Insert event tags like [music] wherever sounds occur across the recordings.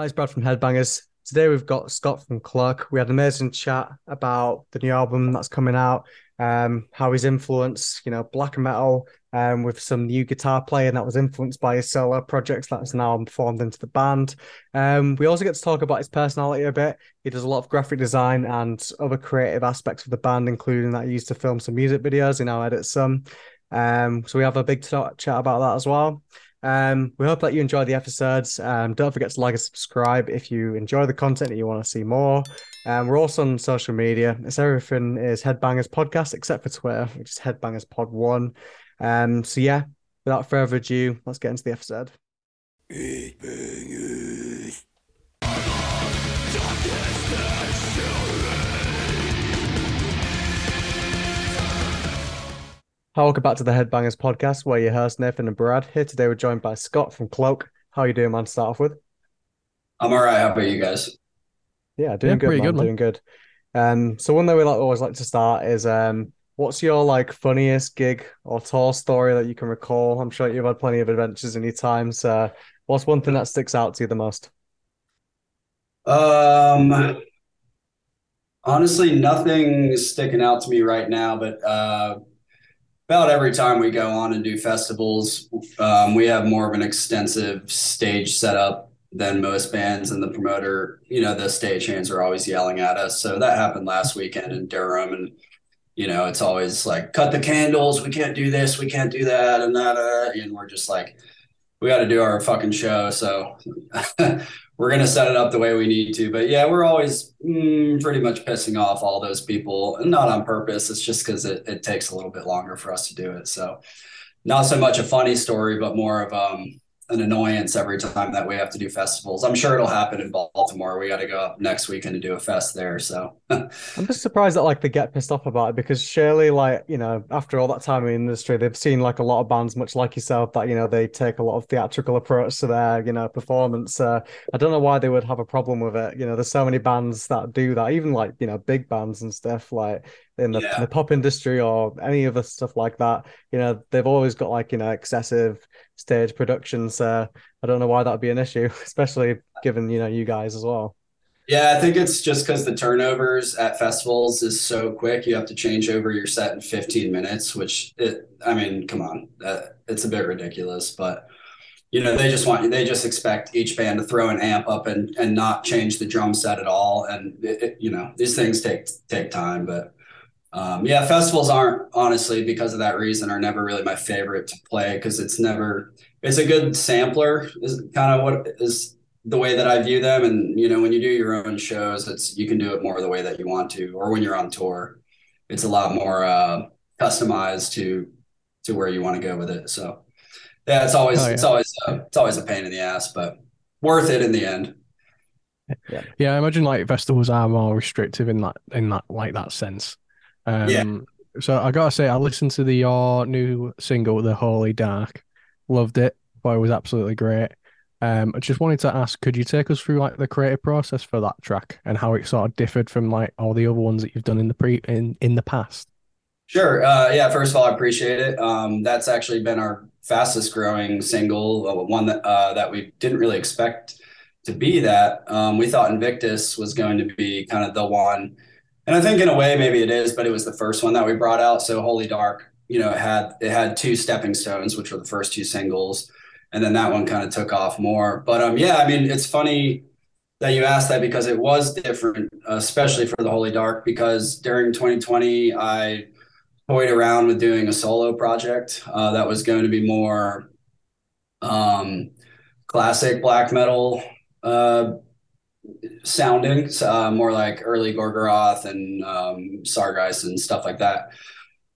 Hi, it's Brad from Headbangers. Today we've got Scott from Cloak. We had an amazing chat about the new album that's coming out, um, how he's influenced, you know, black metal, um, with some new guitar playing that was influenced by his solo projects that's now formed into the band. Um, we also get to talk about his personality a bit. He does a lot of graphic design and other creative aspects of the band, including that he used to film some music videos. He now edits some. Um, so we have a big t- chat about that as well. Um, we hope that you enjoy the episodes. Um, don't forget to like and subscribe if you enjoy the content and you want to see more. Um, we're also on social media. It's everything is Headbangers Podcast except for Twitter, which is Headbangers Pod One. Um, so yeah, without further ado, let's get into the episode. Welcome back to the Headbangers podcast, where your hosts Nathan and Brad. Here today, we're joined by Scott from Cloak. How are you doing, man? To start off with, I'm all right. How about you guys? Yeah, doing yeah, good, man. good, man. Doing good. Um, so one that we like always like to start is um, what's your like funniest gig or tour story that you can recall? I'm sure you've had plenty of adventures in your time. So, what's one thing that sticks out to you the most? Um, honestly, nothing sticking out to me right now, but uh about every time we go on and do festivals, um, we have more of an extensive stage setup than most bands, and the promoter, you know, the stagehands are always yelling at us. So that happened last weekend in Durham, and you know, it's always like, cut the candles, we can't do this, we can't do that, and that, uh, and we're just like, we got to do our fucking show. So [laughs] we're going to set it up the way we need to. But yeah, we're always mm, pretty much pissing off all those people and not on purpose. It's just because it, it takes a little bit longer for us to do it. So not so much a funny story, but more of, um, an annoyance every time that we have to do festivals. I'm sure it'll happen in Baltimore. We got to go up next weekend to do a fest there. So [laughs] I'm just surprised that like they get pissed off about it because surely, like you know, after all that time in the industry, they've seen like a lot of bands, much like yourself, that you know they take a lot of theatrical approach to their you know performance. Uh, I don't know why they would have a problem with it. You know, there's so many bands that do that, even like you know big bands and stuff like in the, yeah. the pop industry or any other stuff like that. You know, they've always got like you know excessive stage productions. Uh, I don't know why that would be an issue, [laughs] especially given you know you guys as well. Yeah, I think it's just because the turnovers at festivals is so quick. You have to change over your set in 15 minutes, which it, I mean, come on, it's a bit ridiculous. But you know, they just want they just expect each band to throw an amp up and and not change the drum set at all. And it, it, you know, these things take take time, but um, yeah, festivals aren't honestly because of that reason are never really my favorite to play because it's never it's a good sampler is kind of what is the way that I view them. And you know, when you do your own shows, it's you can do it more the way that you want to, or when you're on tour, it's a lot more uh, customized to to where you want to go with it. So yeah, it's always oh, yeah. it's always uh, it's always a pain in the ass, but worth it in the end. Yeah. yeah, I imagine like festivals are more restrictive in that in that like that sense. Um, yeah. So I gotta say, I listened to the your new single, "The Holy Dark," loved it. Thought it was absolutely great. Um, I just wanted to ask, could you take us through like the creative process for that track and how it sort of differed from like all the other ones that you've done in the pre in in the past? Sure. Uh, yeah. First of all, I appreciate it. Um, that's actually been our fastest growing single, uh, one that uh, that we didn't really expect to be that. Um, we thought Invictus was going to be kind of the one and I think in a way maybe it is, but it was the first one that we brought out. So Holy Dark, you know, it had it had two stepping stones, which were the first two singles, and then that one kind of took off more. But um, yeah, I mean, it's funny that you asked that because it was different, especially for the Holy Dark, because during 2020 I toyed around with doing a solo project uh, that was going to be more um, classic black metal. Uh, sounding, uh, more like early Gorgoroth and um, Sargeist and stuff like that.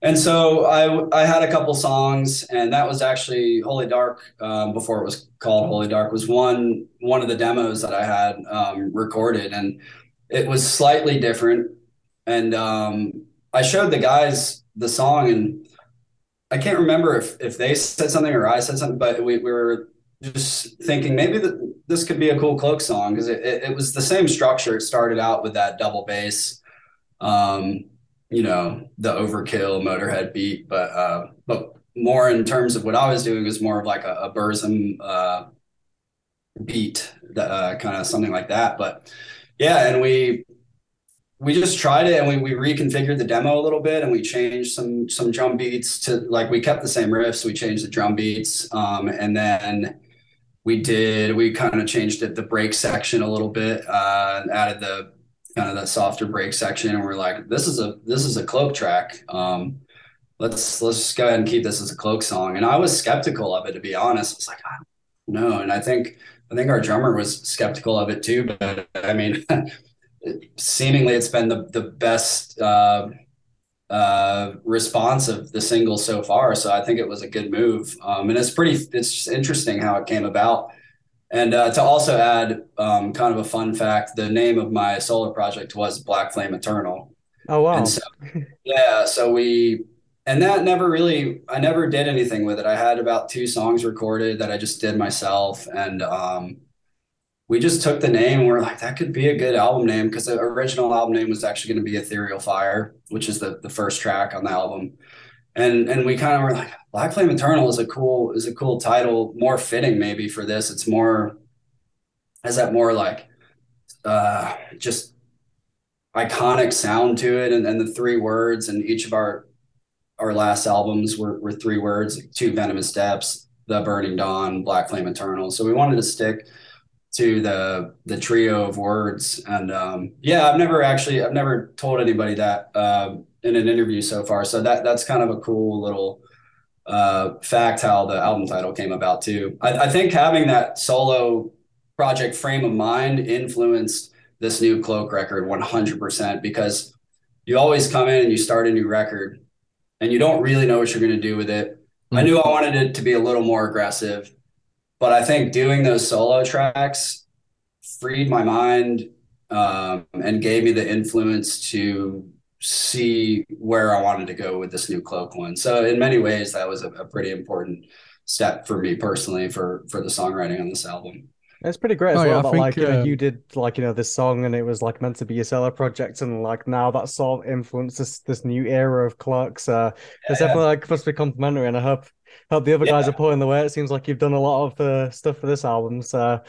And so I I had a couple songs, and that was actually Holy Dark um, before it was called Holy Dark was one one of the demos that I had um, recorded, and it was slightly different. And um, I showed the guys the song, and I can't remember if if they said something or I said something, but we, we were just thinking maybe that this could be a cool cloak song because it, it, it, was the same structure. It started out with that double bass, um, you know, the overkill Motorhead beat, but uh, but more in terms of what I was doing was more of like a, a Burzum uh, beat uh, kind of something like that. But yeah, and we we just tried it and we, we reconfigured the demo a little bit and we changed some some drum beats to like we kept the same riffs we changed the drum beats um, and then we did we kind of changed it the break section a little bit uh, added the kind of softer break section and we're like this is a this is a cloak track um, let's let's just go ahead and keep this as a cloak song. And i was skeptical of it to be honest. It's like i know. And i think i think our drummer was skeptical of it too but i mean [laughs] seemingly it's been the the best uh, uh, response of the single so far. So I think it was a good move, um, and it's pretty. It's just interesting how it came about. And uh, to also add um, kind of a fun fact, the name of my solar project was Black Flame Eternal. Oh wow! So, yeah, so we and that never really I never did anything with it. I had about two songs recorded that I just did myself, and um, we just took the name and we are like, that could be a good album name because the original album name was actually going to be Ethereal Fire, which is the the first track on the album. And and we kind of were like, Black Flame Eternal is a cool is a cool title, more fitting maybe for this. It's more has that more like uh just iconic sound to it and, and the three words and each of our our last albums were, were three words, to venomous depths, the burning dawn, black flame eternal. So we wanted to stick to the the trio of words. And um, yeah, I've never actually I've never told anybody that uh, in an interview so far. So that that's kind of a cool little uh, fact how the album title came about too. I, I think having that solo project frame of mind influenced this new cloak record 100% because you always come in and you start a new record and you don't really know what you're going to do with it. Mm-hmm. I knew I wanted it to be a little more aggressive but I think doing those solo tracks freed my mind um, and gave me the influence to see where I wanted to go with this new cloak one. So in many ways, that was a, a pretty important step for me personally for for the songwriting on this album. It's pretty great as oh, well. Yeah, that, think, like uh, you did, like you know, this song, and it was like meant to be a solo project, and like now that sort of influenced this this new era of Clerks. Uh, yeah, it's definitely like supposed to be complimentary, and I hope hope the other yeah. guys are pulling the weight. It seems like you've done a lot of uh, stuff for this album. So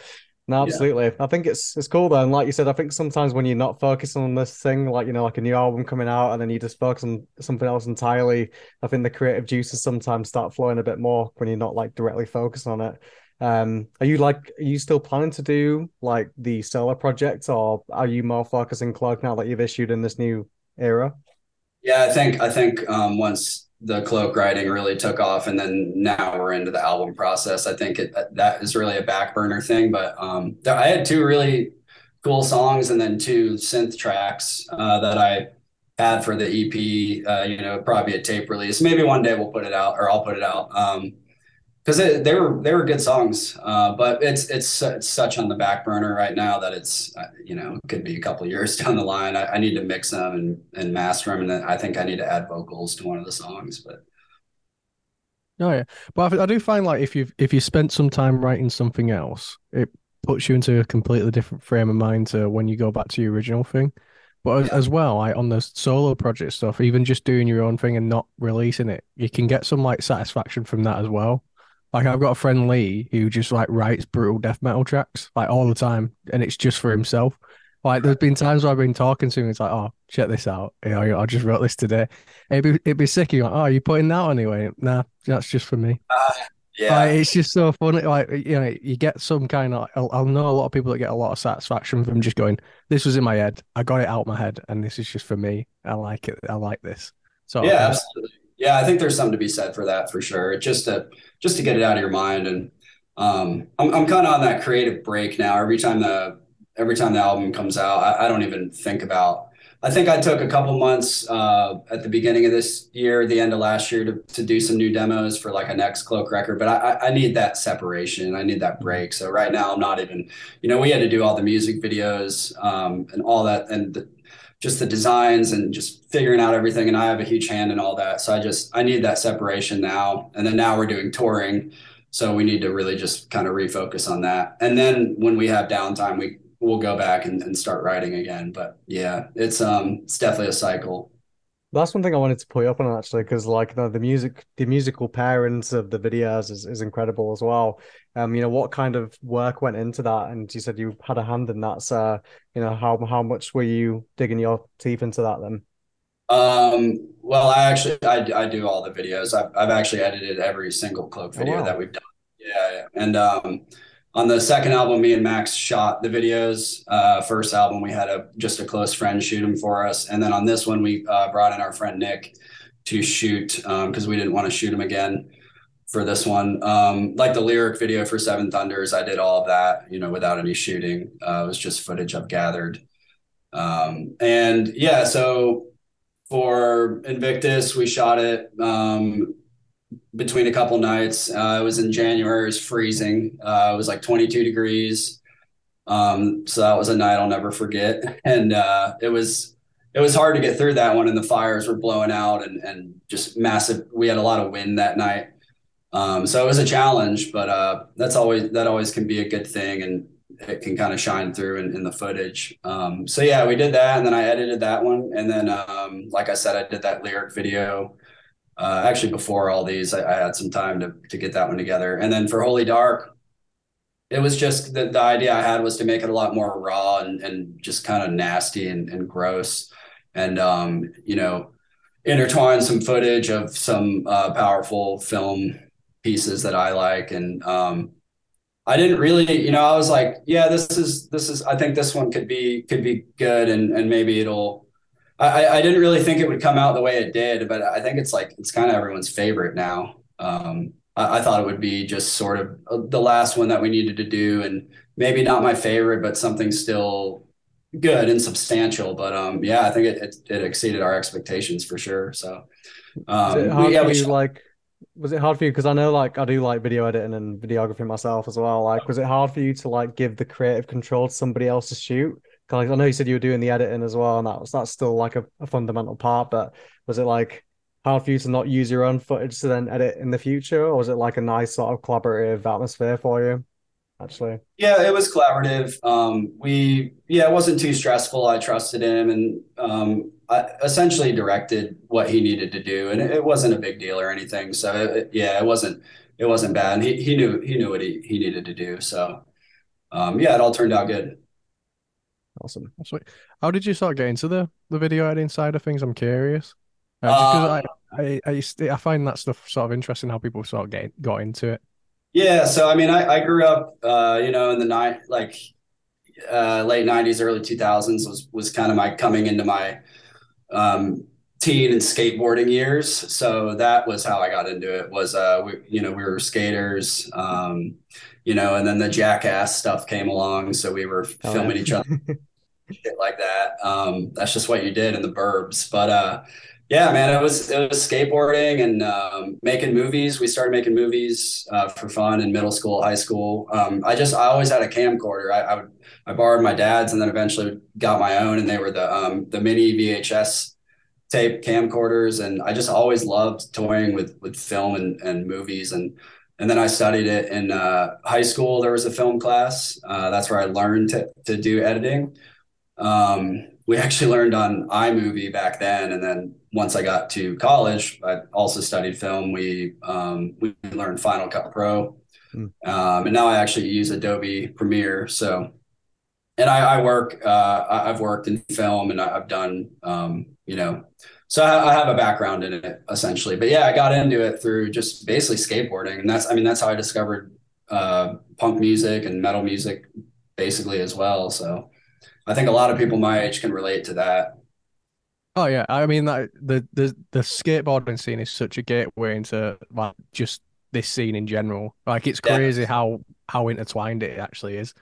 no, absolutely. Yeah. I think it's it's cool though. And like you said, I think sometimes when you're not focusing on this thing, like you know, like a new album coming out, and then you just focus on something else entirely, I think the creative juices sometimes start flowing a bit more when you're not like directly focused on it. Um, are you like are you still planning to do like the solo project, or are you more focusing Cloak now that you've issued in this new era? Yeah, I think I think um, once the cloak writing really took off and then now we're into the album process. I think it, that is really a back burner thing but um, i had two really cool songs and then two synth tracks uh, that i had for the ep uh, you know probably a tape release. Maybe one day we'll put it out or i'll put it out um, because they were they were good songs, uh, but it's it's it's such on the back burner right now that it's uh, you know it could be a couple years [laughs] down the line. I, I, need to mix them and and master them, and then I think I need to add vocals to one of the songs. But oh yeah, but I, I do find like if you if you spent some time writing something else, it puts you into a completely different frame of mind to when you go back to your original thing. But as well, like on the solo project stuff, even just doing your own thing and not releasing it, you can get some like satisfaction from that as well. Like I've got a friend Lee who just like writes brutal death metal tracks like all the time, and it's just for himself. Like there's been times where I've been talking to him, it's like, oh, check this out. You know, I just wrote this today. It'd be it'd be sick. You're like, oh, you putting that anyway? Nah, that's just for me. Uh, yeah, like, it's just so funny. Like you know, you get some kind of. I'll, I'll, know a lot of people that get a lot of satisfaction from just going, "This was in my head. I got it out my head, and this is just for me. I like it. I like this." So yeah, absolutely. Yeah, I think there's something to be said for that for sure. Just to just to get it out of your mind, and um, I'm I'm kind of on that creative break now. Every time the every time the album comes out, I, I don't even think about. I think I took a couple months uh, at the beginning of this year, the end of last year, to, to do some new demos for like a next cloak record. But I, I need that separation. I need that break. So right now, I'm not even. You know, we had to do all the music videos um, and all that, and the, just the designs and just figuring out everything. And I have a huge hand in all that. So I just, I need that separation now. And then now we're doing touring. So we need to really just kind of refocus on that. And then when we have downtime, we, we'll go back and, and start writing again. But yeah, it's, um, it's definitely a cycle. That's one thing I wanted to put up on actually, because like the, the music, the musical pairings of the videos is, is incredible as well. Um, you know, what kind of work went into that? And you said you had a hand in that. So, you know, how how much were you digging your teeth into that then? Um, well, I actually I, I do all the videos. I've I've actually edited every single Cloak video oh, wow. that we've done. Yeah, yeah. and um, on the second album, me and Max shot the videos. Uh, first album, we had a just a close friend shoot them for us, and then on this one, we uh, brought in our friend Nick to shoot because um, we didn't want to shoot him again for this one. Um, like the lyric video for Seven Thunders, I did all of that, you know, without any shooting. Uh, it was just footage I've gathered. Um, and yeah, so for Invictus, we shot it. Between a couple nights. Uh, it was in January. It was freezing. Uh, it was like 22 degrees. Um, so that was a night I'll never forget. [laughs] And uh, it was it was hard to get through that one, and the fires were blowing out, and and just massive. We had a lot of wind that night. Um, so it was a challenge, but uh, that's always that always can be a good thing, and it can kind of shine through in, in the footage. Um, so yeah, we did that, and then I edited that one, and then um, like I said, I did that lyric video uh, actually before all these I, I, had some time to, to get that one together. And then for holy dark it was just the, the idea i had was to make it a lot more raw and, and just kind of nasty and, and gross. And um, you know intertwine some footage of some uh, powerful film pieces that i like. And um, i didn't really you know i was like yeah this is this is i think this one could be could be good and and maybe it'll I, I didn't really think it would come out the way it did, but I think it's like it's kind of everyone's favorite now. Um, I, I, thought it would be just sort of uh, the last one that we needed to do, and maybe not my favorite, but something still good and substantial. But um, yeah, I think it, it, it exceeded our expectations for sure. So um, yeah, we like was it hard for you because i know like i do like video editing and videography myself as well like was it hard for you to like give the creative control to somebody else to shoot I know you said you were doing the editing as well, and that was that's still like a, a, fundamental part. But was it like hard for you to not use your own footage to then edit in the future, or was it like a nice sort of collaborative atmosphere for you? Actually, yeah, it was collaborative. Um, we yeah, it wasn't too stressful. I trusted him, and um, I essentially directed what he needed to do, and it, it wasn't a big deal or anything. So it, yeah, it wasn't it wasn't bad. And he he knew he knew what he he needed to do. So um, yeah, it all turned out good. Awesome. Sweet. How did you sort of get into the, the video editing side of things? I'm curious. Uh, uh, I, I, I, I find that stuff sort of interesting how people sort of get got into it. Yeah. So, I mean, I, I grew up, uh, you know, in the night, like uh, late 90s, early 2000s was, was kind of my coming into my um, teen and skateboarding years. So that was how I got into it was, uh, we, you know, we were skaters, um, you know, and then the jackass stuff came along. So we were oh, filming yeah. each other, [laughs] shit like that. Um, that's just what you did in the burbs. But uh, yeah, man, it was it was skateboarding and um, making movies. We started making movies uh, for fun in middle school, high school. Um, I just I always had a camcorder. I, I, would I borrowed my dad's and then eventually got my own, and they were the um, the mini VHS tape camcorders, and I just always loved toying with with film and and movies and and then I studied it in uh, high school. There was a film class. Uh, that's where I learned to, to do editing. Um, we actually learned on iMovie back then, and then once I got to college, I also studied film. We um, we learned Final Cut Pro, mm. um, and now I actually use Adobe Premiere. So, and I, I work. Uh, I've worked in film, and I've done um, you know so I, have a background in it essentially. But yeah, I got into it through just basically skateboarding, and that's I mean that's how I discovered uh, punk music and metal music basically as well. So I think a lot of people my age can relate to that. Oh yeah, I mean that the the the skateboarding scene is such a gateway into like just this scene in general. Like it's crazy yeah. how how intertwined it actually is.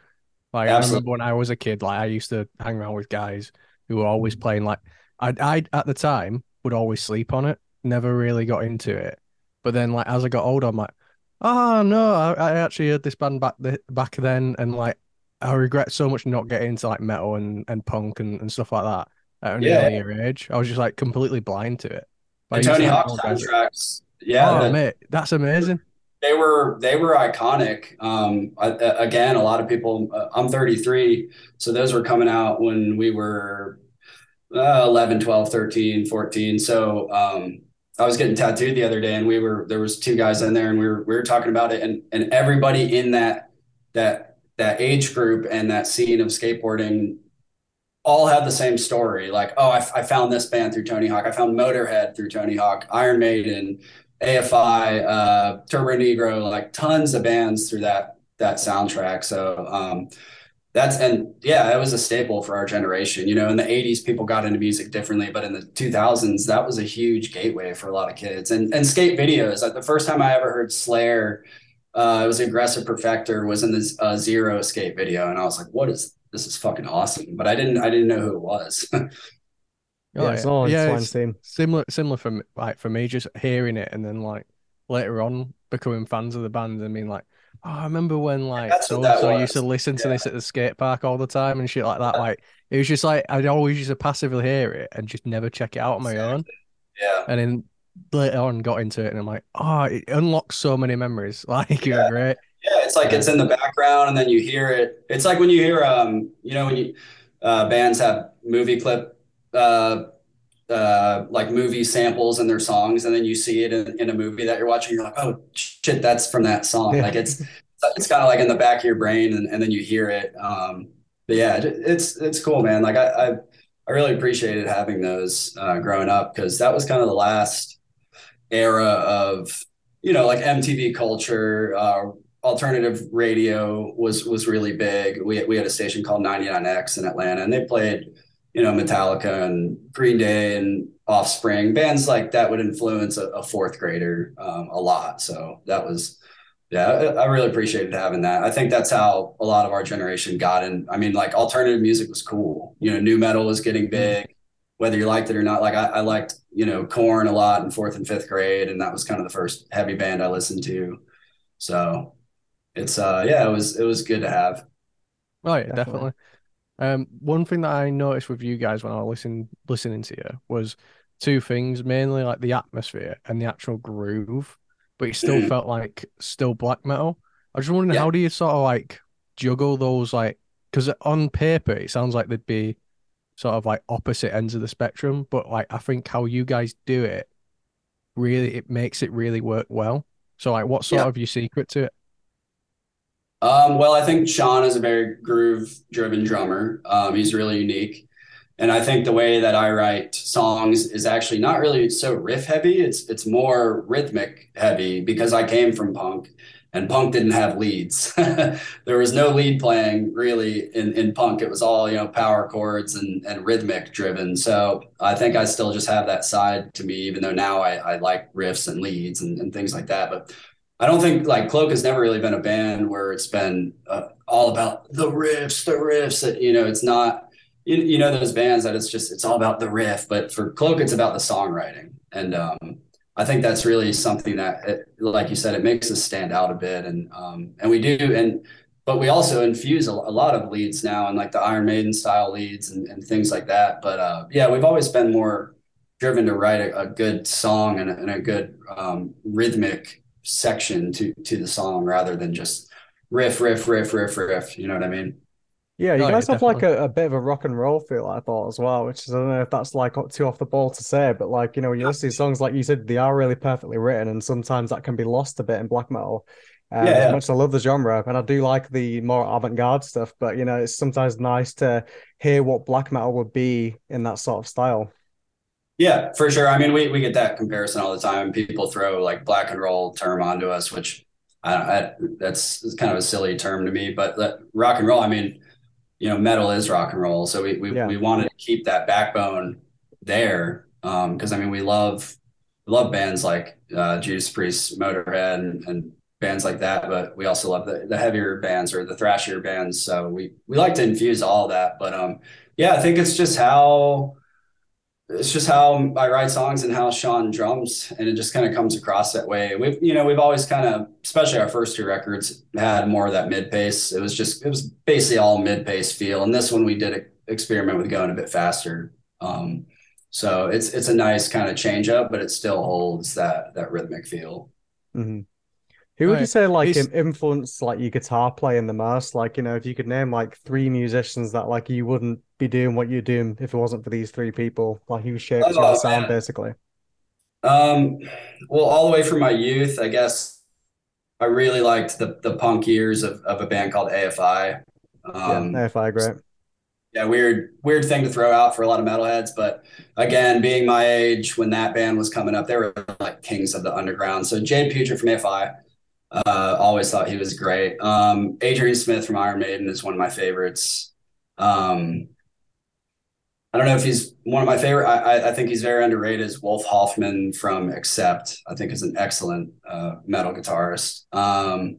Like Absolutely. I remember when I was a kid, like I used to hang around with guys who were always playing like I I at the time would always sleep on it. Never really got into it. But then like as I got older, I'm like, oh no, I, I actually heard this band back the, back then, and like I regret so much not getting into like metal and, and punk and, and stuff like that at an yeah. earlier age. I was just like completely blind to it. Like, Tony Hawk soundtracks. Yeah, oh, mate, that's amazing. They were they were iconic. Um, I, again, a lot of people. Uh, I'm 33, so those were coming out when we were uh, 11, 12, 13, 14. So um, I was getting tattooed the other day and we were there was two guys in there and we were we were talking about it and and everybody in that that that age group and that scene of skateboarding all had the same story. Like, oh, I, I found this band through Tony Hawk. I found Motorhead through Tony Hawk, Iron Maiden, AFI, uh, Turbonegro, like tons of bands through that that soundtrack. So um, that's and yeah, it was a staple for our generation. You know, in the '80s, people got into music differently, but in the 2000s, that was a huge gateway for a lot of kids. And and skate videos. Like the first time I ever heard Slayer, uh, it was Aggressive Perfector was in this uh, Zero skate video, and I was like, what is this? Is fucking awesome. But I didn't I didn't know who it was. [laughs] Oh, yeah, it's all yeah, it's similar similar from like for me just hearing it and then like later on becoming fans of the band and being like, oh, I remember when like so so used to listen to yeah. this at the skate park all the time and shit like that. Like it was just like I'd always used to passively hear it and just never check it out on my own. Yeah. And then later on got into it and I'm like, oh, it unlocks so many memories. [laughs] Like you're great. Yeah, it's like it's in the background and then you hear it. It's like when you hear um, you know, when you uh bands have movie clip uh, uh, like movie samples in their songs, and then you see it in, in, a movie that you're watching. You're like, oh shit, that's from that song. Yeah. Like it's it's kind of like in the back of your brain, and, and then you hear it. Um, but yeah, it's it's cool, man. Like I I, I really appreciated having those uh, growing up because that was kind of the last era of you know like MTV culture. Uh, alternative radio was was really big. We we had a station called 99X in Atlanta, and they played you know, Metallica and Green Day and Offspring, bands like that would influence a, a fourth grader um, a lot. So that was, yeah, I, really appreciated having that. I think that's how a lot of our generation got in. I mean, like alternative music was cool. You know, nu metal was getting mm-hmm. big, whether you liked it or not. Like I, I liked, you know, Korn a lot in fourth and fifth grade, and that was kind of the first heavy band I listened to. So it's, uh, yeah, it was it was good to have. Oh yeah, definitely. definitely. Um, one thing that I noticed with you guys when I was listening listening to you was two things, mainly like the atmosphere and the actual groove, but it still mm. felt like still black metal. I was just wondering yeah. how do you sort of like juggle those like because on paper it sounds like they'd be sort of like opposite ends of the spectrum, but like I think how you guys do it really it makes it really work well. So like what sort yeah. of your secret to it? Um, well, I think Sean is a very groove driven drummer. Um, he's really unique. And I think the way that I write songs is actually not really so riff heavy. It's it's more rhythmic heavy because I came from punk and punk didn't have leads. [laughs] there was no lead playing really in, in punk. It was all, you know, power chords and, and rhythmic driven. So I think I still just have that side to me, even though now I, I like riffs and leads and, and things like that. But I don't think like Cloak has never really been a band where it's been uh, all about the riffs, the riffs. That you know, it's not. You, you know those bands that it's just it's all about the riff, but for Cloak, it's about the songwriting, and um, I think that's really something that, it, like you said, it makes us stand out a bit, and um, and we do, and but we also infuse a, a, lot of leads now, and like the Iron Maiden style leads and, and things like that. But uh, yeah, we've always been more driven to write a, a good song and a, and a good um, rhythmic section to to the song rather than just riff, riff, riff, riff, riff. You know what I mean? Yeah, you guys have like a, a, bit of a rock and roll feel, I thought as well, which is I don't know if that's like too off the ball to say, but like you know, when you listen to songs, like you said, they are really perfectly written, and sometimes that can be lost a bit in black metal. Um, yeah, yeah. Much I love the genre, and I do like the more avant-garde stuff, but you know, it's sometimes nice to hear what black metal would be in that sort of style. Yeah, for sure. I mean, we, we get that comparison all the time. And people throw like black and roll term onto us, which I, I that's kind of a silly term to me. But rock and roll, I mean, you know, metal is rock and roll, so we we, yeah. we wanted to keep that backbone there because um, I mean, we love we love bands like uh, Judas Priest, Motorhead, and, and bands like that. But we also love the, the heavier bands or the thrashier bands. So we we like to infuse all that. But um, yeah, I think it's just how it's just how I write songs and how Sean drums, and it just kind of comes across that way. We've, you know, we've always kind of, especially our first two records, had more of that mid pace. It was just, it was basically all mid pace feel, and this one we did experiment with going a bit faster. Um, so it's it's a nice kind of change up, but it still holds that that rhythmic feel. Mm-hmm. Who would you say like it's... influenced like your guitar playing the most? Like, you know, if you could name like three musicians that like you wouldn't be doing what you're doing if it wasn't for these three people, like who shaped oh, your sound basically? Um, well, all the way from my youth, I guess I really liked the the punk years of, of a band called AFI. Um, yeah, AFI, great. Yeah, weird, weird thing to throw out for a lot of metalheads, but again, being my age when that band was coming up, they were like kings of the underground. So Jade Puget from AFI, uh, always thought he was great. Um, Adrian Smith from Iron Maiden is one of my favorites. Um, I don't know if he's one of my favorite. I, I think he's very underrated. Is Wolf Hoffmann from Accept? I think is an excellent uh, metal guitarist. Um,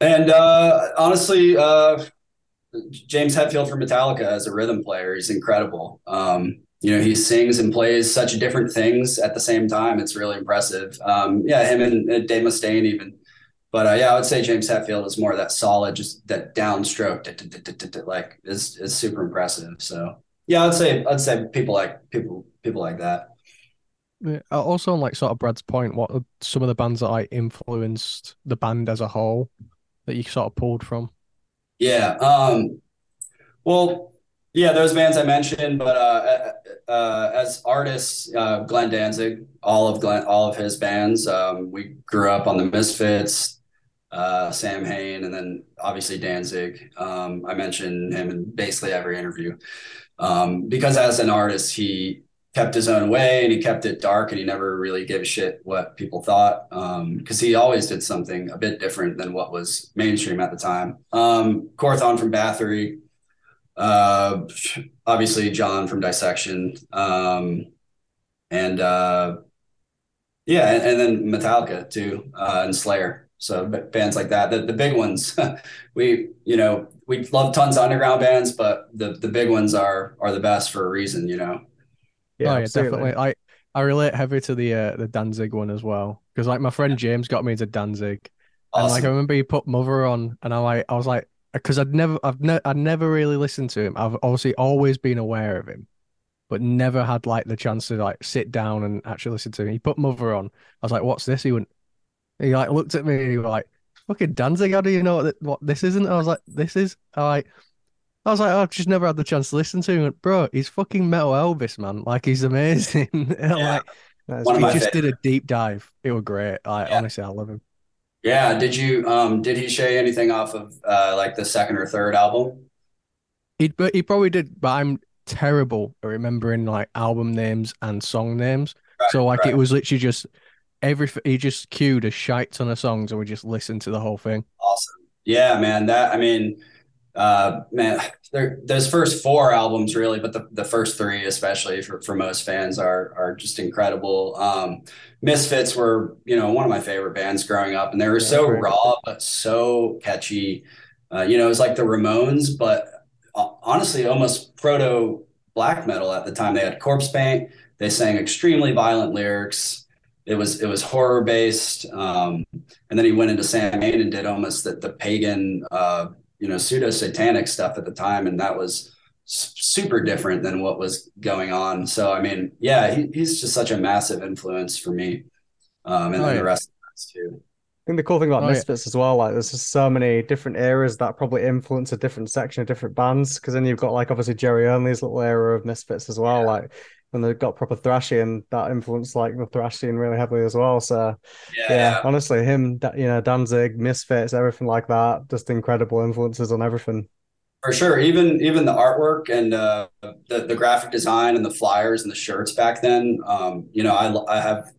and uh, honestly, uh, James Hetfield from Metallica as a rhythm player, he's incredible. Um, you know, he sings and plays such different things at the same time. It's really impressive. Um, yeah, him and, and Dave Mustaine even. But uh, yeah, I would say James Hetfield is more of that solid, just that downstroke, like is is super impressive. So yeah, I'd say I'd say people like people people like that. Yeah, also, on like sort of Brad's point, what are some of the bands that I influenced the band as a whole that you sort of pulled from? Yeah. Um, well, yeah, those bands I mentioned, but uh, uh, uh, as artists, uh, Glenn Danzig, all of Glenn, all of his bands. Um, we grew up on the Misfits, uh, Samhain, and then obviously Danzig. Um, I mentioned him in basically every interview um, because as an artist, he kept his own way and he kept it dark and he never really gave a shit what people thought because um, he always did something a bit different than what was mainstream at the time. Um, Quorthon from Bathory uh, obviously John from Dissection, um, and uh, yeah, and, and, then Metallica too, uh, and Slayer. So bands like that, the, the big ones, [laughs] we you know we love tons of underground bands, but the the big ones are are the best for a reason, you know. Yeah, oh, yeah definitely. I I relate heavy to the uh, the Danzig one as well because like my friend James got me into Danzig, awesome. and like I remember he put Mother on, and I like I was like because I'd never, I've ne- I'd never really listened to him. I've obviously always been aware of him, but never had like the chance to like sit down and actually listen to him. He put Mother on. I was like, "What's this?" He went, he like looked at me and he was like, "Fucking Danzig, how do you know what, what this isn't?" I was like, "This is." I like, I was like, oh, I've just never had the chance to listen to him. Went, Bro, he's fucking metal Elvis, man. Like he's amazing. [laughs] yeah. like he just did a deep dive. It was great. Like yeah. honestly, I love him. Yeah. Did you um did he say anything off of uh like the second or third album? He he probably did, but I'm terrible at remembering like album names and song names. Right, so like right. it was literally just every he just queued a shite ton of songs and we just listened to the whole thing. Awesome. Yeah, man. That I mean, uh, man, those first four albums really, but the, the first three, especially for, for most fans, are are just incredible. Um, Misfits were, you know, one of my favorite bands growing up, and they were yeah, so raw but so catchy. Uh, you know, it was like the Ramones, but uh, honestly, almost proto black metal at the time. They had corpse paint. They sang extremely violent lyrics. It was it was horror based, um, and then he went into Samhain and did almost the, the pagan uh, you know pseudo satanic stuff at the time, and that was super different than what was going on. So I mean, yeah, he, he's just such a massive influence for me, um, and oh, then yeah. the rest of us too. I think the cool thing about oh, Misfits yeah. as well, like there's just so many different eras that probably influence a different section of different bands. Because then you've got like obviously Jerry Only's little era of Misfits as well. Yeah. Like when they got proper thrashy and that influenced like the thrash scene really heavily as well. So yeah, yeah honestly, him, you know, Danzig, Misfits, everything like that, just incredible influences on everything. For sure, even even the artwork and uh, the the graphic design and the flyers and the shirts back then. Um, you know, I I have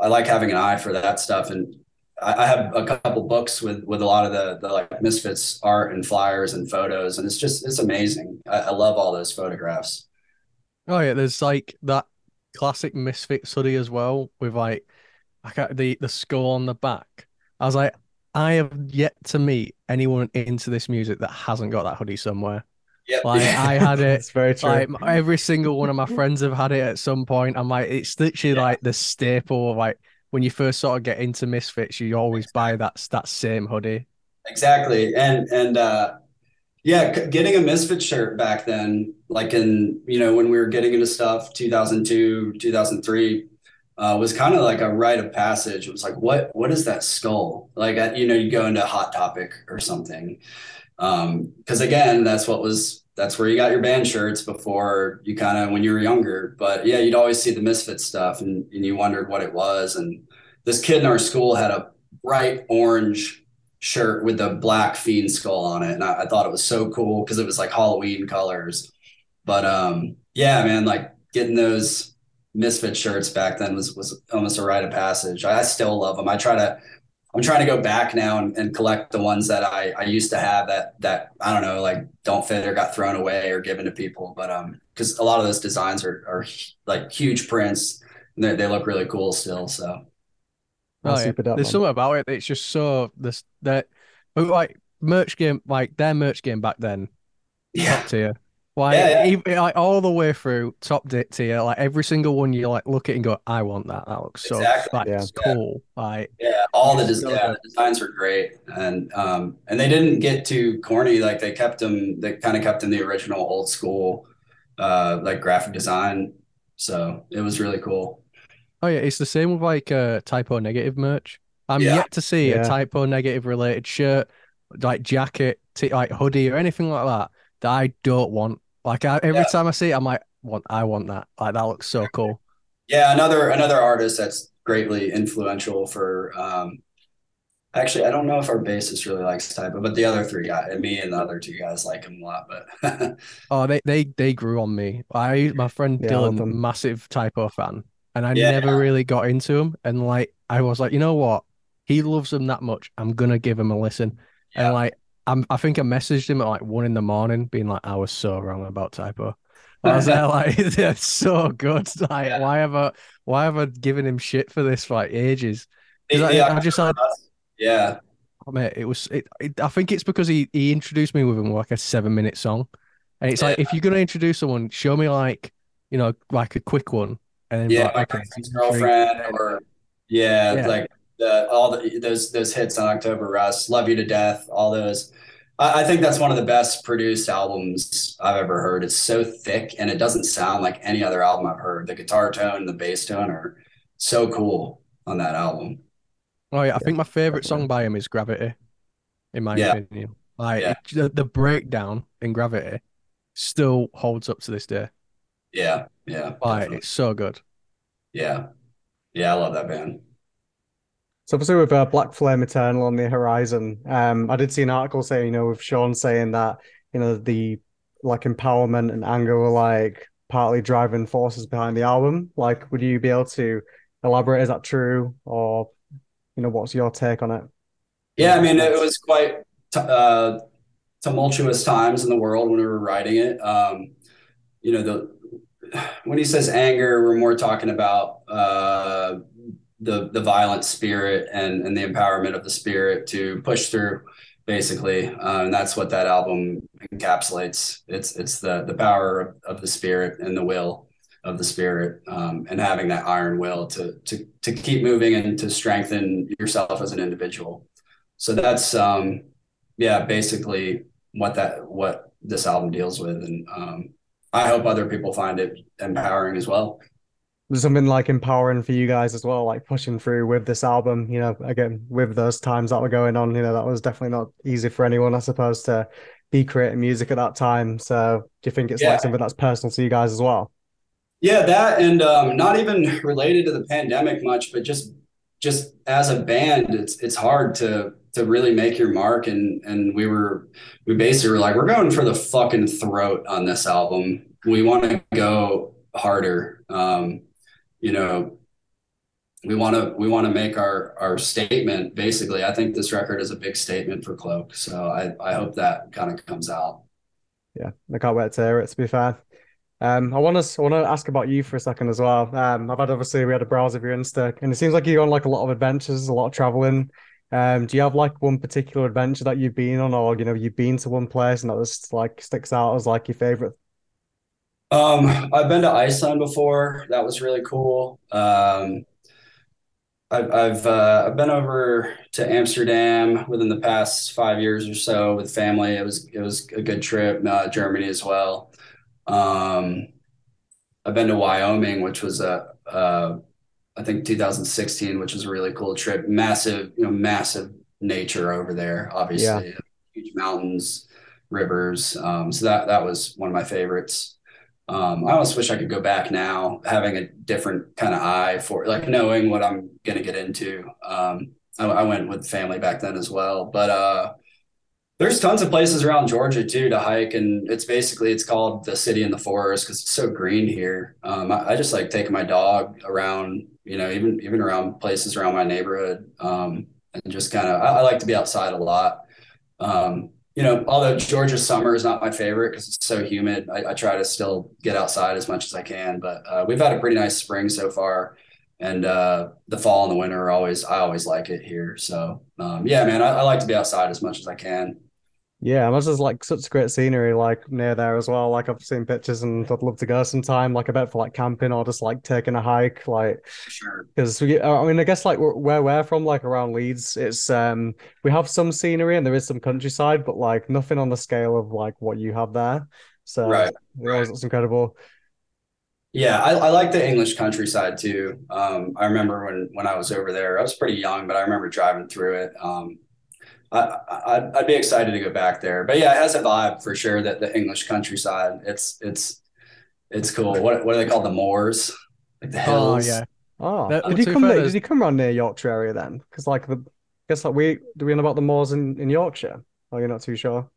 I like having an eye for that stuff, and I, I have a couple books with with a lot of the the like Misfits art and flyers and photos, and it's just it's amazing. I, I love all those photographs. Oh yeah, there's like that classic Misfits hoodie as well with like I got the the skull on the back. I was like, I have yet to meet anyone into this music that hasn't got that hoodie somewhere. Yeah, like I had it. [laughs] it's very true. Like every single one of my friends have had it at some point. I'm like, it's literally yeah. like the staple of like when you first sort of get into Misfits, you always buy that that same hoodie. Exactly, and and uh, yeah, getting a Misfit shirt back then, like in, you know, when we were getting into stuff 2002, 2003, uh, was kind of like a rite of passage. It was like, what what is that skull? Like, you know, you go into a Hot Topic or something. Um, Because um, again, that's what was that's where you got your band shirts before you kind of when you were younger. But yeah, you'd always see the Misfit stuff, and, and you wondered what it was. And this kid in our school had a bright orange shirt with the black fiend skull on it, and I, I thought it was so cool because it was like Halloween colors. But um, yeah, man, like getting those Misfit shirts back then was was almost a rite of passage. I still love them. I try to I'm trying to go back now and, and collect the ones that I, I used to have that that I don't know like don't fit or got thrown away or given to people. But um, because a lot of those designs are are like huge prints they look really cool still. So. Oh, yeah. There's something about it. It's just so this that like merch game like their merch game back then. Yeah. Top tier. Like, yeah, yeah. Even, like all the way through top tier, like every single one you like look at and go, I want that. That looks so exactly. like, yeah. cool. Like yeah, all the, des- the designs were great, and um, and they didn't get too corny. Like they kept them, they kind of kept in the original old school, uh, like graphic design. So it was really cool. Oh yeah, it's the same with like uh Type O Negative merch. I'm yeah. yet to see a Type O Negative related shirt, like jacket, t- like hoodie or anything like that that I don't want like I, every yeah. time I see it, I'm like, want I want that. Like that looks so cool. Yeah, another another artist that's greatly influential for. um Actually, I don't know if our bassist really likes Type O, but the other three guys, and me and the other two guys like him a lot. But [laughs] oh, they they they grew on me. I my friend yeah, Dylan, massive Type O fan, and I yeah. never really got into him. And like I was like, you know what? He loves them that much. I'm gonna give him a listen. Yeah. And like I'm, I think I messaged him at like one in the morning, being like, I was so wrong about Type O. [laughs] I was there like, [laughs] they're so good. Like, yeah. why have I, why have I given him shit for this for like ages? I, I, just had, yeah. Oh, mate, it was. It, it, I think it's because he he introduced me with him like a seven minute song, and it's yeah. like if you're gonna introduce someone, show me like you know like a quick one, and then yeah, like, okay, girlfriend or yeah, yeah, like the all the those those hits on October Rust, Love You to Death, all those. I, I think that's one of the best produced albums I've ever heard. It's so thick and it doesn't sound like any other album I've heard. The guitar tone, the bass tone are so cool on that album. Oh yeah, I think my favorite song by him is Gravity. In my yeah. opinion, like yeah. the, the breakdown in Gravity still holds up to this day. Yeah, yeah, like definitely. it's so good. Yeah, yeah, I love that band. So obviously with uh, Black Flame Eternal on the horizon, um, I did see an article saying, you know, with Sean saying that, you know, the like empowerment and anger were like partly driving forces behind the album. Like, would you be able to elaborate? Is that true, or you know, what's your take on it? Yeah, I mean, it was quite t- uh, tumultuous times in the world when we were writing it. Um, you know, the when he says anger, we're more talking about uh, the the violent spirit and and the empowerment of the spirit to push through basically. Uh, and that's what that album encapsulates. It's it's the the power of, of the spirit and the will of the spirit um, and having that iron will to to to keep moving and to strengthen yourself as an individual. So that's um yeah basically what that what this album deals with. And um, i hope other people find it empowering as well something like empowering for you guys as well, like pushing through with this album. You know, again with those times that were going on, you know, that was definitely not easy for anyone, I suppose, to be creating music at that time. So, do you think it's yeah. like something that's personal to you guys as well? Yeah, that and um, not even related to the pandemic much, but just just as a band, it's it's hard to to really make your mark and and we were we basically were like we're going for the fucking throat on this album. We want to go harder. Um, you know, we want to we want to make our our statement. Basically, I think this record is a big statement for Cloak. So I I hope that kind of comes out. Yeah, I can't wait to hear it. To be fair. Um, I want to I want to ask about you for a second as well. Um, I've had obviously we had a browse of your Insta, and it seems like you're on like a lot of adventures, a lot of traveling. Um, do you have like one particular adventure that you've been on, or you know, you've been to one place and that just like sticks out as like your favorite um, I've been to Iceland before. That was really cool. Um, I've I've uh, I've been over to Amsterdam within the past five years or so with family. It was it was a good trip. Uh, Germany as well. Um, I've been to Wyoming, which was a, a, I think 2016, which was a really cool trip. Massive, you know, massive nature over there. Obviously, yeah. huge mountains, rivers. Um, so that that was one of my favorites. Um, I almost wish I could go back now, having a different kind of eye for like knowing what I'm gonna get into. Um, I, I, went with family back then as well, but uh, there's tons of places around Georgia too to hike, and it's basically it's called the city in the forest because it's so green here. Um, I, I, just like taking my dog around, you know, even even around places around my neighborhood, um, and just kind of I, I, like to be outside a lot. Um, you know, although Georgia's summer is not my favorite because it's so humid, I, I, try to still get outside as much as I can. But uh, we've had a pretty nice spring so far, and uh, the fall and the winter are always I always like it here. So um, yeah, man, I, I, like to be outside as much as I can. Yeah, and there's like such great scenery like near there as well. Like I've seen pictures and I'd love to go sometime. Like I bet for like camping or just like taking a hike. Like sure, because we, I mean, I guess like where we're from, like around Leeds, it's um we have some scenery and there is some countryside, but like nothing on the scale of like what you have there. So right, right. it's incredible. Yeah, I, I like the English countryside too. Um, I remember when when I was over there, I was pretty young, but I remember driving through it. Um, I, would be excited to go back there. But yeah, it has a vibe for sure. That the English countryside, it's it's it's cool. What what are they called? The moors, like the oh, hills. Oh yeah. Oh, that, did he come? There, did he come around near Yorkshire area then? Because like the, I guess like we do we know about the moors in in Yorkshire? Are you're not too sure.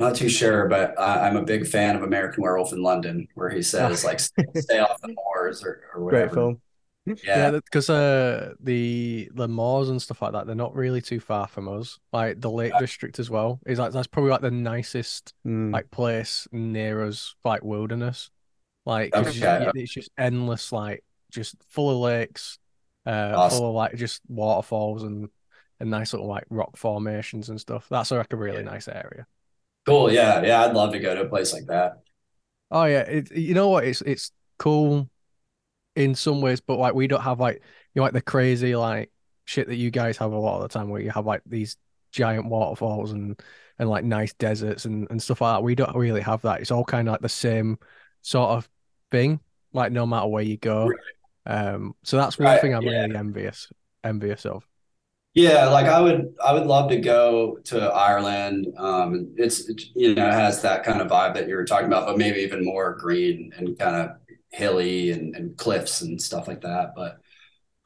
Not too sure, but I, am a big fan of American Werewolf in London, where he says like [laughs] stay off the moors or, or whatever. Great film. Yeah, because yeah, uh, the the moors and stuff like that, they're not really too far from us. Like the Lake yeah. District as well is like that's probably like the nicest mm. like place near us, like wilderness. Like okay. it's, just, it's, just, endless, like just full of lakes, uh, awesome. full of like just waterfalls and and nice little like rock formations and stuff. That's like a really nice area. Cool. Yeah, yeah, I'd love to go to a place like that. Oh yeah, it, you know what? It's it's cool in some ways, but like we don't have like you know like the crazy like shit that you guys have a lot of the time where you have like these giant waterfalls and and like nice deserts and, and stuff like that. We don't really have that. It's all kind of like the same sort of thing, like no matter where you go. Um, so that's one right, thing I'm yeah. really envious envious of. Yeah, like I would, I would love to go to Ireland. Um, it's it, you know it has that kind of vibe that you were talking about, but maybe even more green and kind of hilly and, and cliffs and stuff like that. But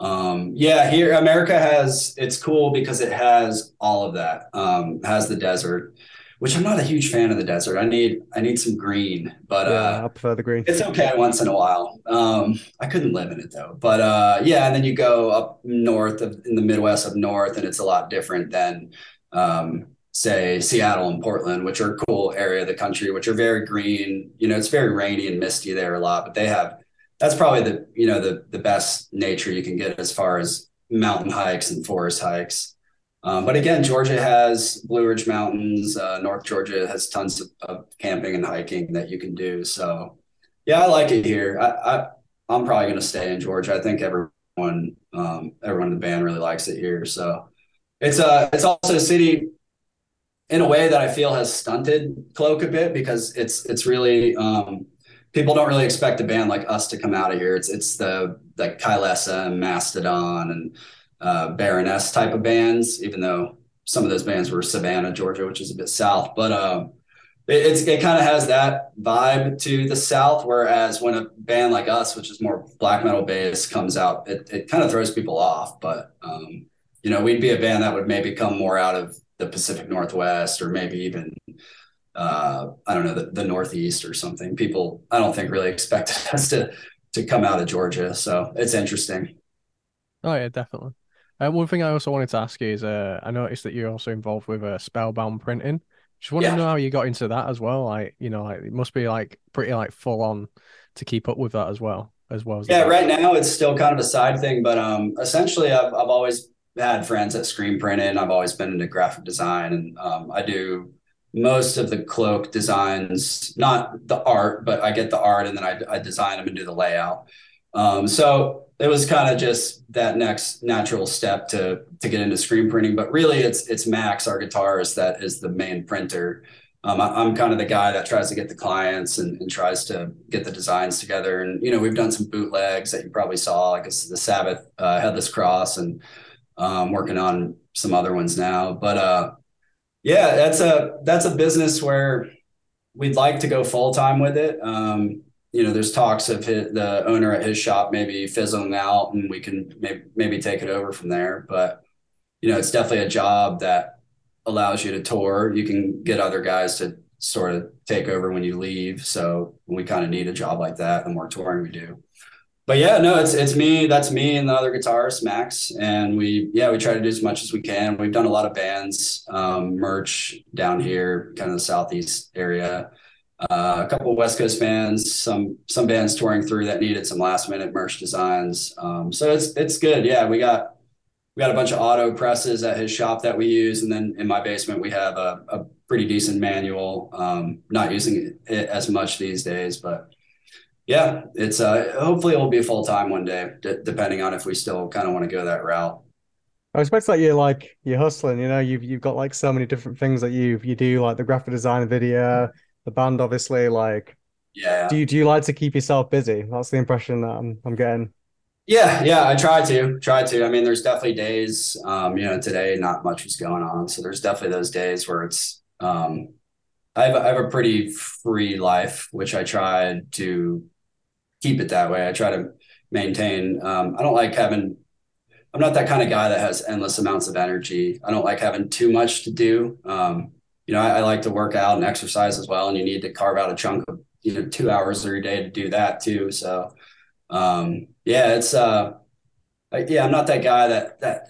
um, yeah, here America has it's cool because it has all of that. Um, has the desert, which I'm not a huge fan of the desert. I need I need some green, but yeah, uh, I prefer the green. It's okay once in a while. Um, I couldn't live in it though. But uh, yeah, and then you go up north of in the Midwest up north, and it's a lot different than um, say Seattle and Portland, which are a cool area of the country, which are very green. You know, it's very rainy and misty there a lot, but they have that's probably the you know the the best nature you can get as far as mountain hikes and forest hikes. Um, but again, Georgia has Blue Ridge Mountains. Uh, North Georgia has tons of, of, camping and hiking that you can do. So, yeah, I like it here. I, I I'm probably going to stay in Georgia. I think everyone um, everyone in the band really likes it here. So, it's a uh, it's also a city in a way that I feel has stunted Cloak a bit because it's it's really um, people don't really expect a band like us to come out of here. It's it's the like Kylesa and Mastodon and uh, Baroness type of bands, even though some of those bands were Savannah, Georgia, which is a bit south. But um, it, it's it kind of has that vibe to the south. Whereas when a band like us, which is more black metal based, comes out, it it kind of throws people off. But um, you know, we'd be a band that would maybe come more out of the Pacific Northwest or maybe even uh, I don't know the, the Northeast or something. People I don't think really expected [laughs] us to to come out of Georgia, so it's interesting. Oh yeah, definitely. Uh, one thing I also wanted to ask you is, uh, I noticed that you're also involved with uh, Spellbound Printing. Just want yeah. to know how you got into that as well. Like, you know, like it must be like pretty like full on to keep up with that as well. As well as yeah, right now it's still kind of a side thing, but um, essentially I've I've always had friends at screen printing. I've always been into graphic design, and um, I do most of the cloak designs, not the art, but I get the art and then I, I design them and do the layout. Um, so it was kind of just that next natural step to to get into screen printing. But really, it's it's Max, our guitarist, that is the main printer. um, I, am kind of the guy that tries to get the clients and, and, tries to get the designs together. And you know, we've done some bootlegs that you probably saw, like the Sabbath uh, headless cross, and um, working on some other ones now. But uh, yeah, that's a that's a business where we'd like to go full time with it. Um, you know, there's talks of his, the owner at his shop maybe fizzling out, and we can maybe maybe take it over from there. But you know, it's definitely a job that allows you to tour. You can get other guys to sort of take over when you leave. So we kind of need a job like that. The more touring we do. But yeah, no, it's it's me. That's me and the other guitarist, Max. And we yeah, we try to do as much as we can. We've done a lot of bands, um, merch down here, kind of the southeast area. Uh, a couple West Coast bands, some some bands touring through that needed some last minute merch designs. Um, so it's it's good. Yeah, we got we got a bunch of auto presses at his shop that we use, and then in my basement we have a, a pretty decent manual. Um, not using it as much these days, but yeah, it's uh, hopefully it will be full time one day, d- depending on if we still kind of want to go that route. I expect like you're like you're hustling, you know, you've you've got like so many different things that you you do, like the graphic design video, the band, obviously. Like, yeah. Do you do you like to keep yourself busy? That's the impression that I'm I'm getting. Yeah, yeah, I try to try to. I mean, there's definitely days. Um, you know, today not much was going on, so there's definitely those days where it's. Um, I have I have a pretty free life, which I try to keep it that way. I try to maintain. Um, I don't like having. I'm not that kind of guy that has endless amounts of energy. I don't like having too much to do. Um, you know, I, I like to work out and exercise as well, and you need to carve out a chunk of you know two hours every day to do that too. So um, yeah, it's uh, yeah, I'm not that guy that that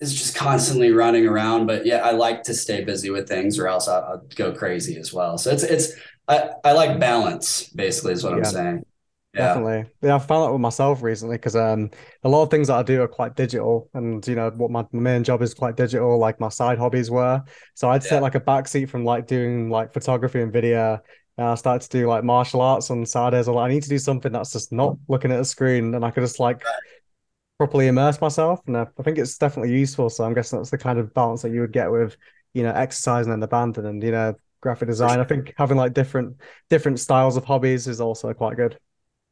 is just constantly running around, but yeah, I like to stay busy with things, or else I'll, I'll go crazy as well. So it's it's I I like balance, basically, is what yeah. I'm saying. Yeah. Definitely. Yeah, I found that with myself recently because um a lot of things that I do are quite digital and you know what my, main job is quite digital, like my side hobbies were. So I'd yeah. set like a backseat from like doing like photography and video and I started to do like martial arts on Saturdays. I'm like, I need to do something that's just not looking at a screen and I could just like properly immerse myself. And I, I think it's definitely useful. So I'm guessing that's the kind of balance that you would get with, you know, exercising and the band and, you know, graphic design. I think having like different different styles of hobbies is also quite good.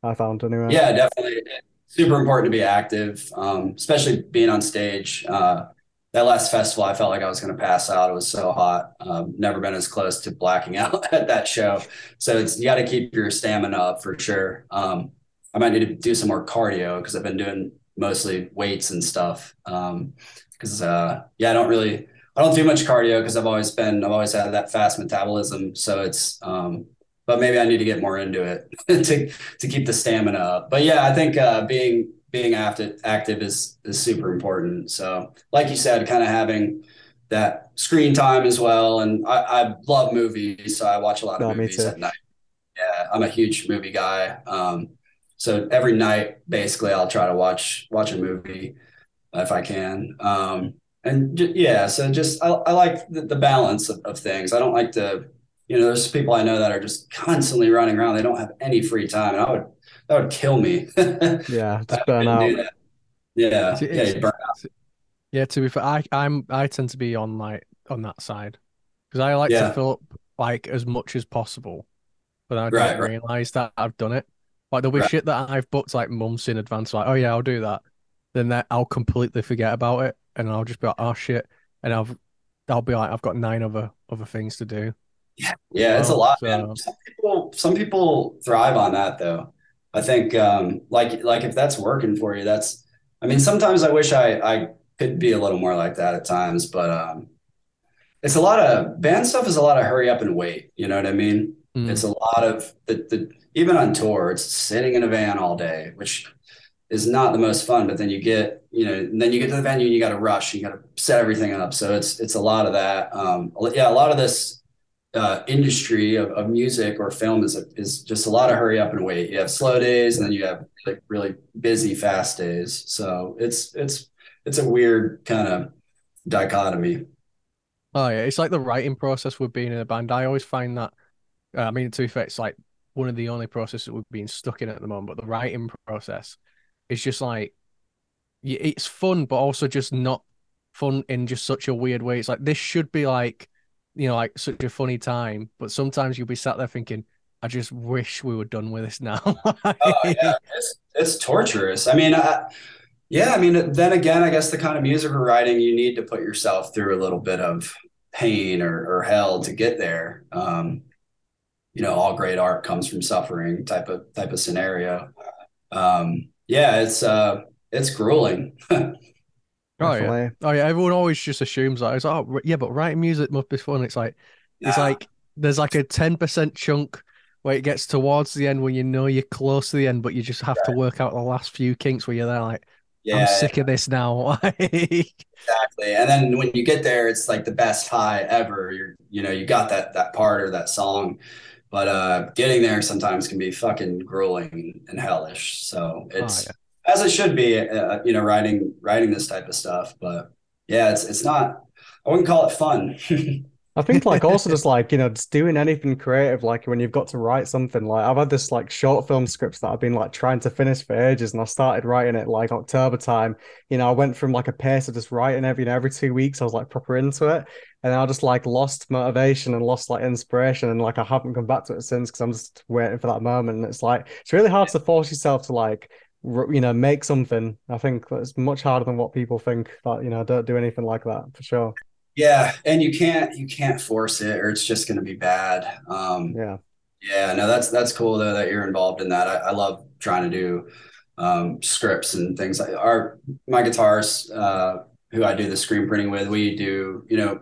I found anyway. Yeah, definitely. Super important to be active, um, especially being on stage. Uh, that last festival, I felt like I was going to pass out. It was so hot. Um, never been as close to blacking [laughs] out at that show. So it's you got to keep your stamina up for sure. Um, I might need to do some more cardio because I've been doing mostly weights and stuff. Because um, uh, yeah, I don't really I don't do much cardio because I've always been I've always had that fast metabolism. So it's um, but maybe I need to get more into it [laughs] to to keep the stamina up. But yeah, I think uh, being being active active is is super important. So, like you said, kind of having that screen time as well. And I, I love movies, so I watch a lot of no, movies at night. Yeah, I'm a huge movie guy. Um, so every night, basically, I'll try to watch watch a movie if I can. Um, and j- yeah, so just I, I like the, the balance of, of things. I don't like to, you know, there's people I know that are just constantly running around. They don't have any free time, and I would that would kill me. [laughs] yeah, just burn out. Yeah, yeah, burn out. Yeah, to be fair, I I'm I tend to be on like on that side because I like yeah. to fill up like as much as possible, but I don't right, realize that I've done it. Like there'll be right. shit that I've booked like months in advance, like oh yeah, I'll do that. Then that I'll completely forget about it, and I'll just be like oh shit, and I'll I'll be like I've got nine other other things to do. Yeah, yeah, it's a lot, so... man. Some people some people thrive on that though. I think um, like like if that's working for you, that's I mean sometimes I wish I I could be a little more like that at times, but um, it's a lot of band stuff is a lot of hurry up and wait. You know what I mean? Mm. It's a lot of the, the even on tour, it's sitting in a van all day, which is not the most fun. But then you get you know then you get to the venue and you got to rush, you got to set everything up. So it's it's a lot of that. Um, yeah, a lot of this uh, industry of, of music or film is a, is just a lot of hurry up and wait. You have slow days, and then you have like really busy fast days. So it's it's it's a weird kind of dichotomy. Oh yeah, it's like the writing process with being in a band. I always find that. Uh, I mean, to be fair, it's like one of the only processes we've been stuck in at the moment. But the writing process is just like it's fun, but also just not fun in just such a weird way. It's like this should be like you know, like such a funny time. But sometimes you'll be sat there thinking, I just wish we were done with this now. [laughs] oh, yeah. It's, it's torturous. I mean, I, yeah, I mean, then again, I guess the kind of music we're writing, you need to put yourself through a little bit of pain or, or hell to get there. Um, you know, all great art comes from suffering type of type of scenario. Um, yeah, it's uh, it's grueling. [laughs] oh yeah, oh yeah. Everyone always just assumes that. It's like, oh yeah, but writing music must be fun. It's like it's like there's like a ten percent chunk where it gets towards the end when you know you're close to the end, but you just have to work out the last few kinks where you're there like, yeah, I'm sick of this now. [laughs] exactly. And then when you get there, it's like the best high ever. You're, you know, you got that that part or that song, but uh, getting there sometimes can be fucking grueling and hellish. So oh, it's oh, yeah. As it should be, uh, you know, writing writing this type of stuff. But yeah, it's it's not. I wouldn't call it fun. [laughs] I think like also just like you know just doing anything creative like when you've got to write something like I've had this like short film scripts that I've been like trying to finish for ages and I started writing it like October time you know I went from like a pace of just writing every you know, every two weeks I was like proper into it and I just like lost motivation and lost like inspiration and like I haven't come back to it since because I'm just waiting for that moment and it's like it's really hard to force yourself to like you know make something I think it's much harder than what people think that you know don't do anything like that for sure yeah, and you can't you can't force it, or it's just going to be bad. Um, yeah, yeah. No, that's that's cool though that you're involved in that. I, I love trying to do um, scripts and things like our my guitarist uh, who I do the screen printing with. We do you know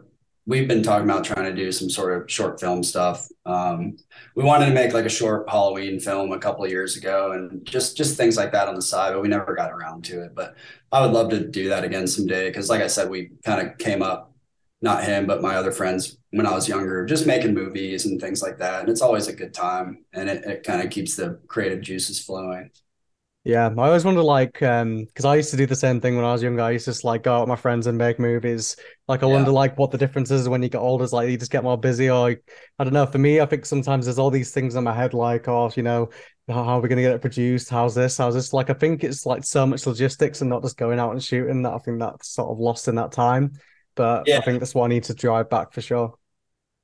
we've been talking about trying to do some sort of short film stuff. Um, we wanted to make like a short Halloween film a couple of years ago, and just just things like that on the side, but we never got around to it. But I would love to do that again someday because, like I said, we kind of came up not him, but my other friends when I was younger, just making movies and things like that. And it's always a good time and it, it kind of keeps the creative juices flowing. Yeah, I always wonder, like, um, because I used to do the same thing when I was younger. I used to just like go out with my friends and make movies. Like, I yeah. wonder, like, what the difference is when you get older. Is like you just get more busy, or like, I don't know. For me, I think sometimes there's all these things in my head, like, oh, you know, how, how are we gonna get it produced? How's this? How's this? Like, I think it's like so much logistics and not just going out and shooting that I think that's sort of lost in that time but yeah. I think that's what I need to drive back for sure.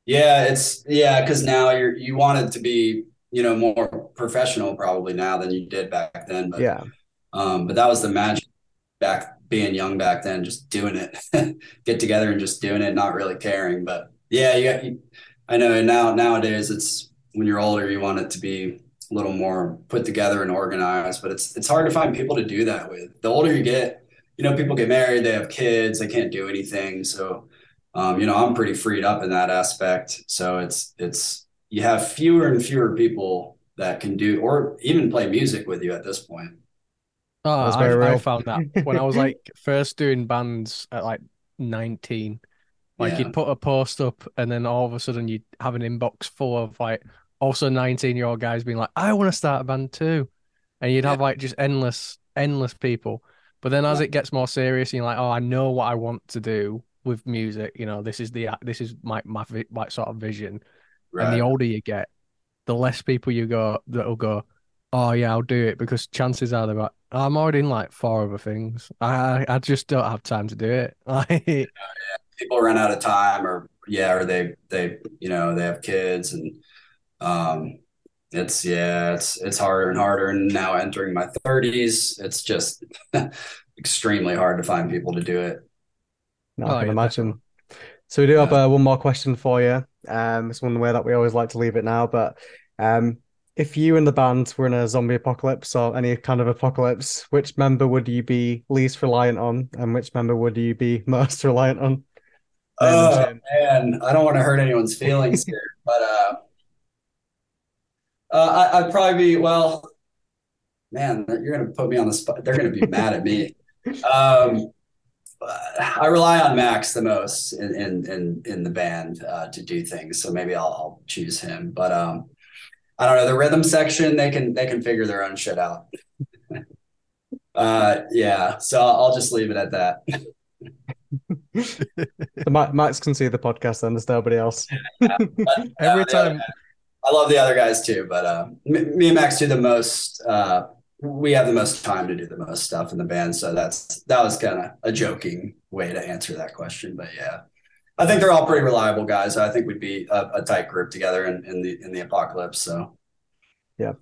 Yeah, it's yeah, because now you're you wanted to be you know more professional probably now than you did back then. But yeah, um, but that was the magic back being young back then, just doing it, [laughs] get together and just doing it, not really caring. But yeah, you, you I know. And now nowadays, it's when you're older, you want it to be a little more put together and organized. But it's it's hard to find people to do that with. The older you get, you know, people get married, they have kids, they can't do anything. So, um, you know, I'm pretty freed up in that aspect. So it's it's you have fewer and fewer people that can do or even play music with you at this point. Oh, I, I, found that when I was like [laughs] first doing bands at like 19. Like yeah. you'd put a post up and then all of a sudden you'd have an inbox full of like also 19 year old guys being like, I want to start a band too. And you'd have like just endless, endless people. But then as it gets more serious, you're like, oh, I know what I want to do with music. You know, this is the this is my my, my sort of vision. Right. And the older you get, the less people you go that'll go, oh yeah, I'll do it because chances are they're like, oh, I'm already in like four other things. I I just don't have time to do it. [laughs] Like, yeah, people run out of time, or yeah, or they they you know they have kids and um it's yeah it's it's harder and harder and now entering my 30s it's just [laughs] extremely hard to find people to do it no, i oh, can yeah, imagine so we do have uh, one more question for you um it's one way that we always like to leave it now but um if you and the band were in a zombie apocalypse or any kind of apocalypse which member would you be least reliant on and which member would you be [laughs] most reliant on oh man i don't want to hurt anyone's feelings [laughs] here but uh uh, I, would probably be well. Man, you're going to put me on the spot. They're going to be mad at me. [laughs] Um, I rely on Max the most in in in, in the band uh, to do things, so maybe I'll, I'll choose him. But um, I don't know the rhythm section; they can they can figure their own shit out. [laughs] uh, yeah, so I'll just leave it at that. [laughs] Max can see the podcast, and there's nobody else. [laughs] Every time. I love the other guys too, but uh, me and Max do the most. We have the most time to do the most stuff in the band, so that's that was kind of a joking way to answer that question. But yeah, I think they're all pretty reliable guys. I think we'd be a, a tight group together in, in the in the apocalypse. So yeah,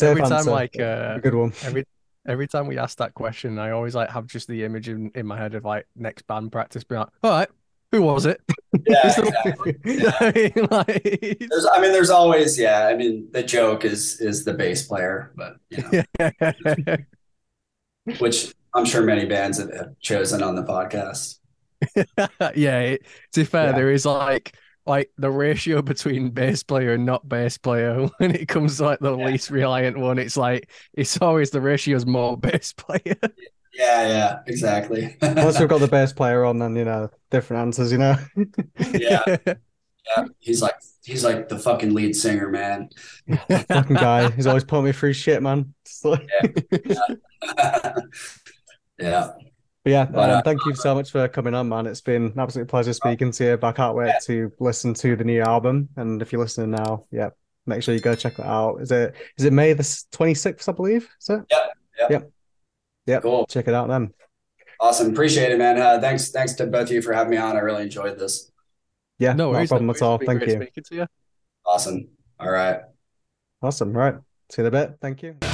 every time like uh, good one. Every every time we ask that question, I always like have just the image in, in my head of like next band practice being like, all right, who was it? Yeah, [laughs] exactly. [laughs] yeah. I, mean, like... there's, I mean, there's always, yeah. I mean, the joke is is the bass player, but you know. [laughs] which I'm sure many bands have chosen on the podcast. yeah, it, to be fair, yeah. there is like like the ratio between bass player and not bass player when it comes to like the yeah. least reliant one. It's like it's always the ratio is more bass player. Yeah, yeah, exactly. Once we've got the [laughs] best player on, then you know different answers. You know. yeah, [laughs] yeah. He's like he's like the fucking lead singer, man. fucking guy. He's always putting me through shit, man. Like... yeah. [laughs] yeah. But yeah, but, um, uh, thank you so much for coming on, man. It's been an absolute pleasure speaking to you. But I can't wait yeah. to listen to the new album. And if you're listening now, yeah, make sure you go check that out. Is it is it May the 26th, I believe? Is it? Yeah. Yep. Yep. Cool. Check it out then. Awesome. Appreciate it, man. Uh, thanks, thanks to both of you for having me on. I really enjoyed this. Yeah, no, no problem at all. Thank you. To you. Awesome. All right. Awesome. Right. See you in a bit. Thank you.